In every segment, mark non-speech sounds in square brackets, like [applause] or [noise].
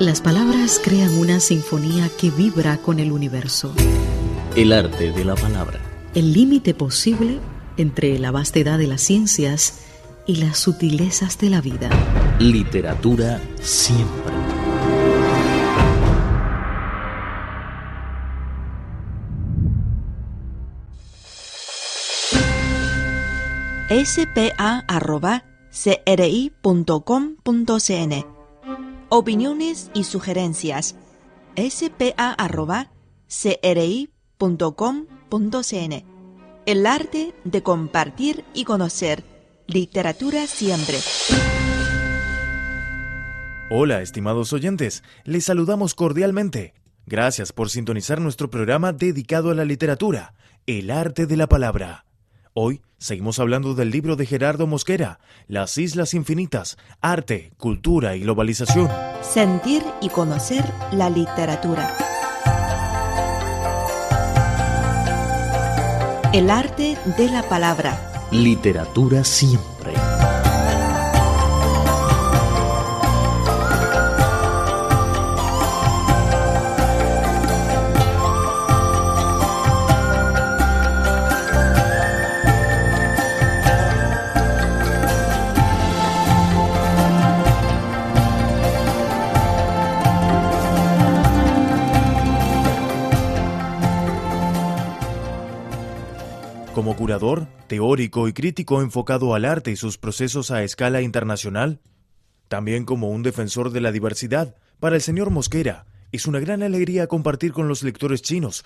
Las palabras crean una sinfonía que vibra con el universo. El arte de la palabra. El límite posible entre la vastedad de las ciencias y las sutilezas de la vida. Literatura siempre. spa.cri.com.cn Opiniones y sugerencias spa.cri.com.cn El arte de compartir y conocer. Literatura siempre. Hola, estimados oyentes. Les saludamos cordialmente. Gracias por sintonizar nuestro programa dedicado a la literatura, el arte de la palabra. Hoy seguimos hablando del libro de Gerardo Mosquera, Las Islas Infinitas, Arte, Cultura y Globalización. Sentir y conocer la literatura. El arte de la palabra. Literatura siempre. Curador, teórico y crítico enfocado al arte y sus procesos a escala internacional, también como un defensor de la diversidad, para el señor Mosquera es una gran alegría compartir con los lectores chinos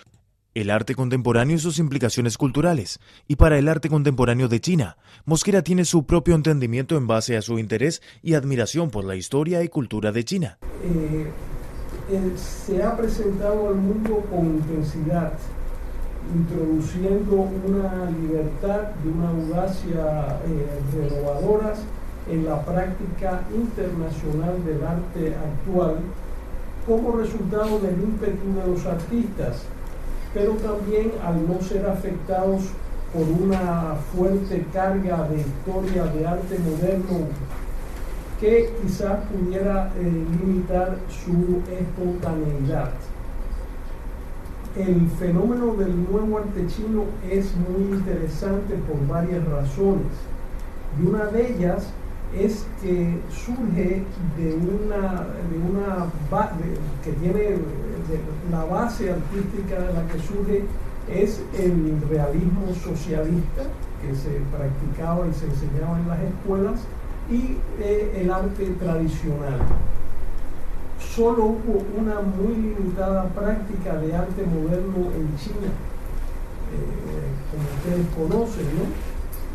el arte contemporáneo y sus implicaciones culturales. Y para el arte contemporáneo de China, Mosquera tiene su propio entendimiento en base a su interés y admiración por la historia y cultura de China. Eh, eh, se ha presentado al mundo con intensidad introduciendo una libertad y una audacia eh, renovadoras en la práctica internacional del arte actual como resultado del ímpetu de los artistas, pero también al no ser afectados por una fuerte carga de historia de arte moderno que quizás pudiera eh, limitar su espontaneidad el fenómeno del nuevo arte chino es muy interesante por varias razones. Y una de ellas es que surge de una, de una que tiene la base artística de la que surge es el realismo socialista que se practicaba y se enseñaba en las escuelas y eh, el arte tradicional solo hubo una muy limitada práctica de arte moderno en China, eh, como ustedes conocen, ¿no?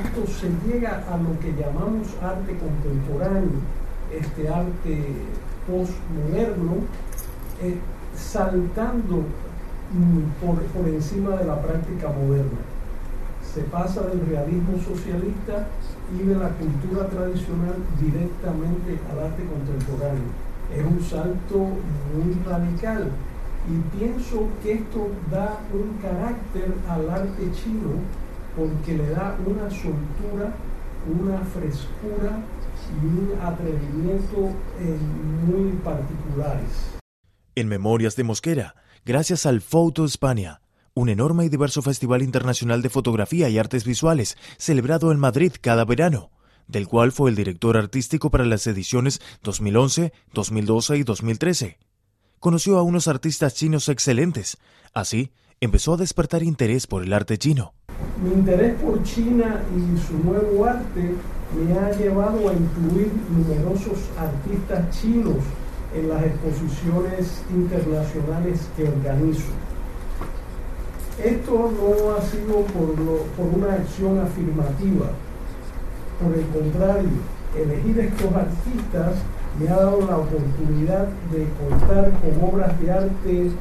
Esto se llega a lo que llamamos arte contemporáneo, este arte postmoderno, eh, saltando por, por encima de la práctica moderna. Se pasa del realismo socialista y de la cultura tradicional directamente al arte contemporáneo es un salto muy radical. Y pienso que esto da un carácter al arte chino porque le da una soltura, una frescura y un atrevimiento eh, muy particulares. En Memorias de Mosquera, gracias al Photo España, un enorme y diverso festival internacional de fotografía y artes visuales celebrado en Madrid cada verano del cual fue el director artístico para las ediciones 2011, 2012 y 2013. Conoció a unos artistas chinos excelentes. Así, empezó a despertar interés por el arte chino. Mi interés por China y su nuevo arte me ha llevado a incluir numerosos artistas chinos en las exposiciones internacionales que organizo. Esto no ha sido por, por una acción afirmativa, por el contrario, elegir estos artistas me ha dado la oportunidad de contar con obras de arte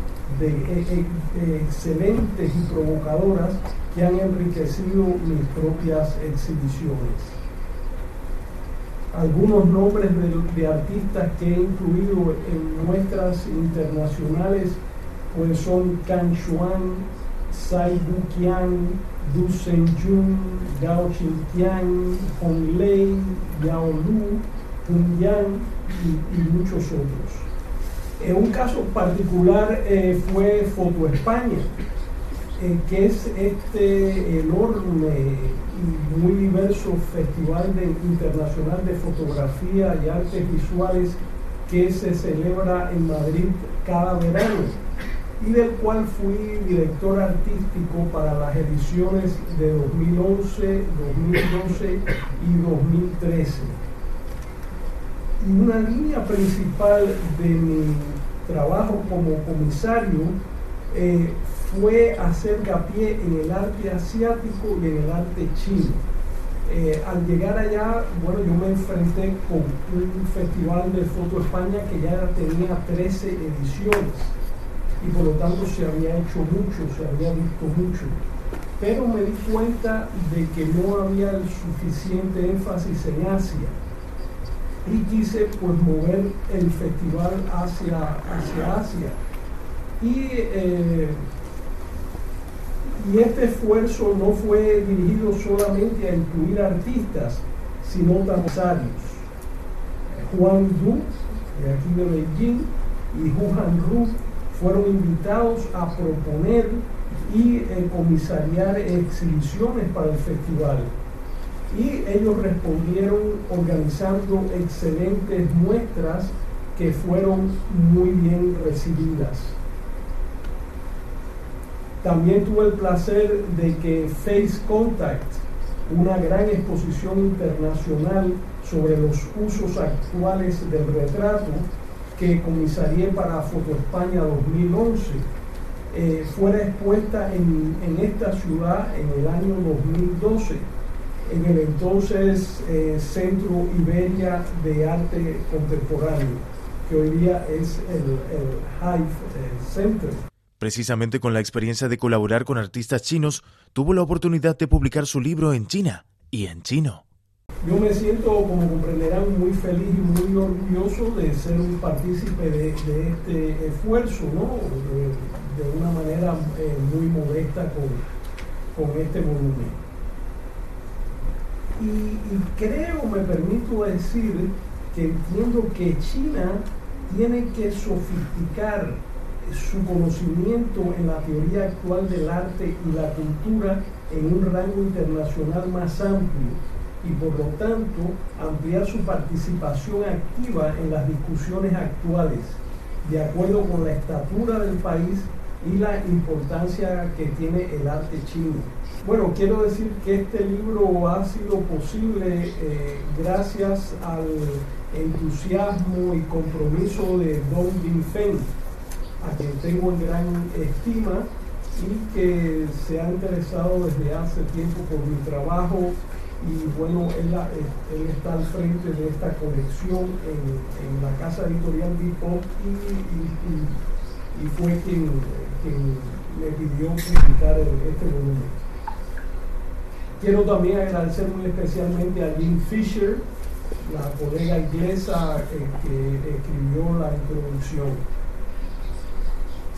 de, eh, eh, eh, excelentes y provocadoras que han enriquecido mis propias exhibiciones. Algunos nombres de, artistas que he incluido en muestras internacionales pues son Can Xuan, Sai Buqian, Du Jun, Gao Tian, Hong Lei, Yao Lu, Hun Yang y, muchos otros. En un caso particular eh, fue Foto España, eh, que es este enorme y muy diverso festival internacional de fotografía y artes visuales que se celebra en Madrid cada verano y del cual fui director artístico para las ediciones de 2011, 2012 y 2013. Y una línea principal de mi trabajo como comisario eh, fue hacer hincapié en el arte asiático y en el arte chino. Eh, al llegar allá, bueno, yo me enfrenté con un festival de Foto España que ya tenía 13 ediciones y por lo tanto se había hecho mucho, se había visto mucho. Pero me di cuenta de que no había el suficiente énfasis en Asia y quise pues mover el festival hacia, hacia Asia. Y, eh, y este esfuerzo no fue dirigido solamente a incluir artistas, sino también Juan Du, de aquí de Beijing, y Juan Ru, fueron invitados a proponer y eh, comisariar exhibiciones para el festival. Y ellos respondieron organizando excelentes muestras que fueron muy bien recibidas. También tuve el placer de que Face Contact, una gran exposición internacional sobre los usos actuales del retrato, que comisarié para Foto España 2011 eh, fuera expuesta en, esta ciudad en el año 2012 en el entonces eh, Centro Iberia de Arte Contemporáneo, que hoy día es el, el Center. Precisamente con la experiencia de colaborar con artistas chinos, tuvo la oportunidad de publicar su libro en China y en chino. Yo me siento, como comprenderán, muy feliz y muy orgulloso de ser un partícipe de, este esfuerzo, ¿no? De, una manera eh, muy modesta con, este volumen. Y, creo, me permito decir, que entiendo que China tiene que sofisticar su conocimiento en la teoría actual del arte y la cultura en un rango internacional más amplio y por lo tanto ampliar su participación activa en las discusiones actuales, de acuerdo con la estatura del país y la importancia que tiene el arte chino. Bueno, quiero decir que este libro ha sido posible eh, gracias al entusiasmo y compromiso de Don Feng, a quien tengo en gran estima y que se ha interesado desde hace tiempo por mi trabajo y bueno, él, él, está al frente de esta colección en, la casa editorial Bipop y, y, fue quien, quien, me pidió publicar este volumen. Quiero también agradecer muy especialmente a Jim Fisher, la colega inglesa eh, que escribió la introducción.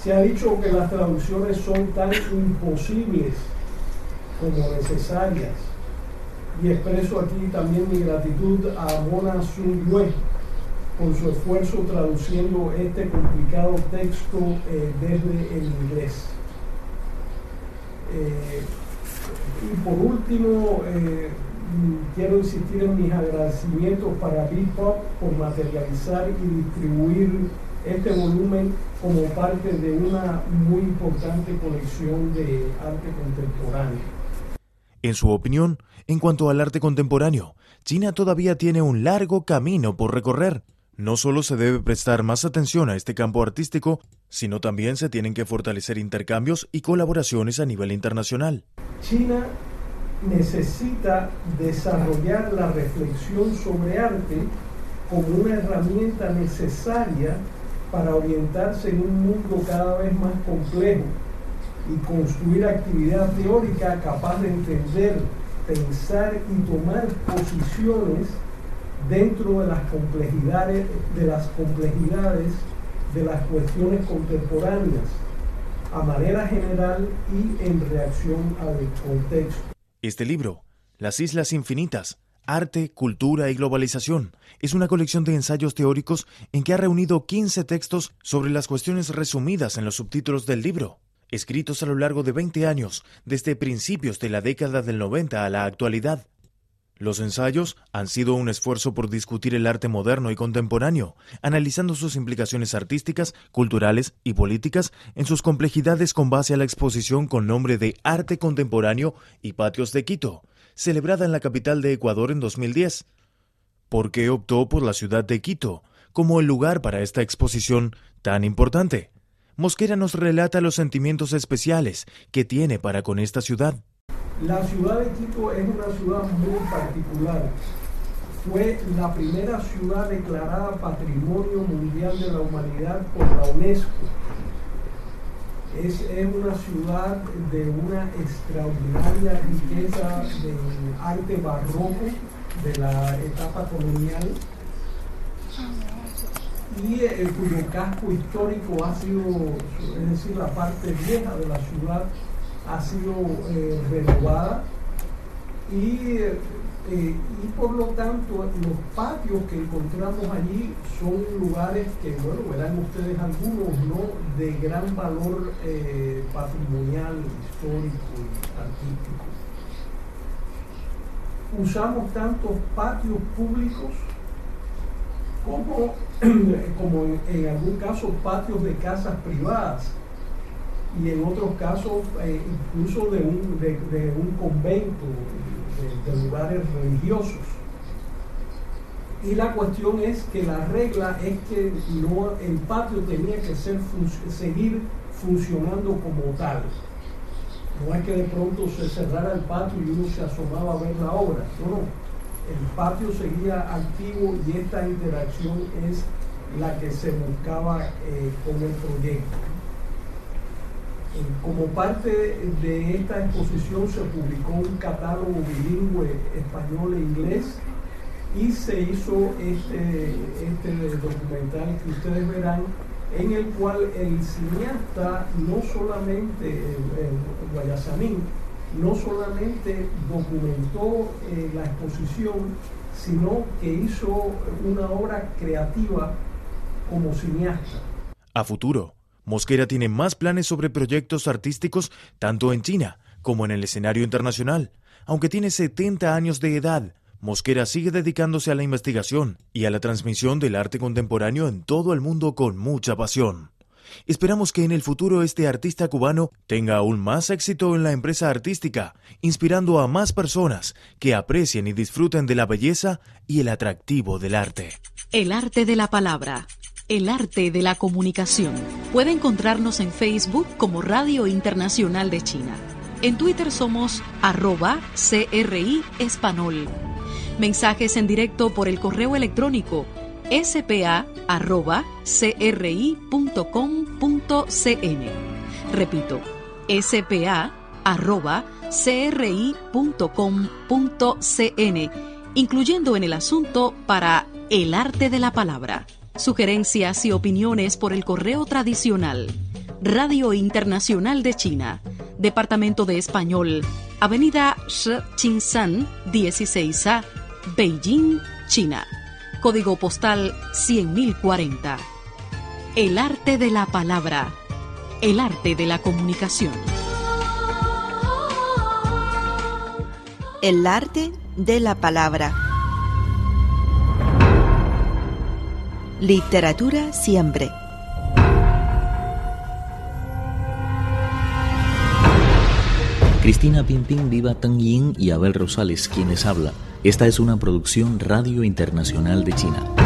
Se ha dicho que las traducciones son tan imposibles como necesarias y expreso aquí también mi gratitud a Mona Sun Yue por su esfuerzo traduciendo este complicado texto eh, desde el inglés. Eh, y por último, eh, quiero insistir en mis agradecimientos para Bipop por materializar y distribuir este volumen como parte de una muy importante colección de arte contemporáneo. En su opinión, en cuanto al arte contemporáneo, China todavía tiene un largo camino por recorrer. No solo se debe prestar más atención a este campo artístico, sino también se tienen que fortalecer intercambios y colaboraciones a nivel internacional. China necesita desarrollar la reflexión sobre arte como una herramienta necesaria para orientarse en un mundo cada vez más complejo y construir actividad teórica capaz de entender, pensar y tomar posiciones dentro de las complejidades de las complejidades de las cuestiones contemporáneas a manera general y en reacción al contexto. Este libro, Las Islas Infinitas, Arte, Cultura y Globalización. Es una colección de ensayos teóricos en que ha reunido 15 textos sobre las cuestiones resumidas en los subtítulos del libro, escritos a lo largo de 20 años, desde principios de la década del 90 a la actualidad. Los ensayos han sido un esfuerzo por discutir el arte moderno y contemporáneo, analizando sus implicaciones artísticas, culturales y políticas en sus complejidades con base a la exposición con nombre de Arte Contemporáneo y Patios de Quito, celebrada en la capital de Ecuador en 2010. ¿Por qué optó por la ciudad de Quito como el lugar para esta exposición tan importante? Mosquera nos relata los sentimientos especiales que tiene para con esta ciudad. La ciudad de Quito es una ciudad muy particular. Fue la primera ciudad declarada Patrimonio Mundial de la Humanidad por la UNESCO. Es, una ciudad de una extraordinaria riqueza de arte barroco de la etapa colonial y el cuyo casco histórico ha sido, es decir, la parte vieja de la ciudad ha sido eh, renovada y, eh, y, por lo tanto los patios que encontramos allí son lugares que, bueno, verán ustedes algunos, ¿no? De gran valor eh, patrimonial, histórico y artístico. Usamos tantos patios públicos como, [clears throat] como en algún caso patios de casas privadas y en otros casos eh, incluso de un, de, un convento, de, lugares religiosos. Y la cuestión es que la regla es que no, el patio tenía que ser, seguir funcionando como tal. No es que de pronto se cerrara el patio y uno se asomaba a ver la obra. No, no. El patio seguía activo y esta interacción es la que se buscaba eh, con el proyecto. Como parte de esta exposición se publicó un catálogo bilingüe español e inglés y se hizo este, este documental que ustedes verán en el cual el cineasta no solamente, el, Guayasamín, no solamente documentó eh, la exposición, sino que hizo una obra creativa como cineasta. A futuro, Mosquera tiene más planes sobre proyectos artísticos tanto en China como en el escenario internacional. Aunque tiene 70 años de edad, Mosquera sigue dedicándose a la investigación y a la transmisión del arte contemporáneo en todo el mundo con mucha pasión. Esperamos que en el futuro este artista cubano tenga aún más éxito en la empresa artística, inspirando a más personas que aprecien y disfruten de la belleza y el atractivo del arte. El arte de la palabra el arte de la comunicación. Puede encontrarnos en Facebook como Radio Internacional de China. En Twitter somos arroba CRI Espanol. Mensajes en directo por el correo electrónico spa arroba cri.com.cn. Repito, spa arroba cri.com.cn, incluyendo en el asunto para el arte de la palabra. Sugerencias y opiniones por el correo tradicional. Radio Internacional de China, Departamento de Español, Avenida Shi 16A, Beijing, China. Código postal 100.040. El arte de la palabra. El arte de la comunicación. El arte de la palabra. Literatura siempre. Cristina Pimpín, Viva Tang Yin y Abel Rosales, quienes habla. Esta es una producción Radio Internacional de China.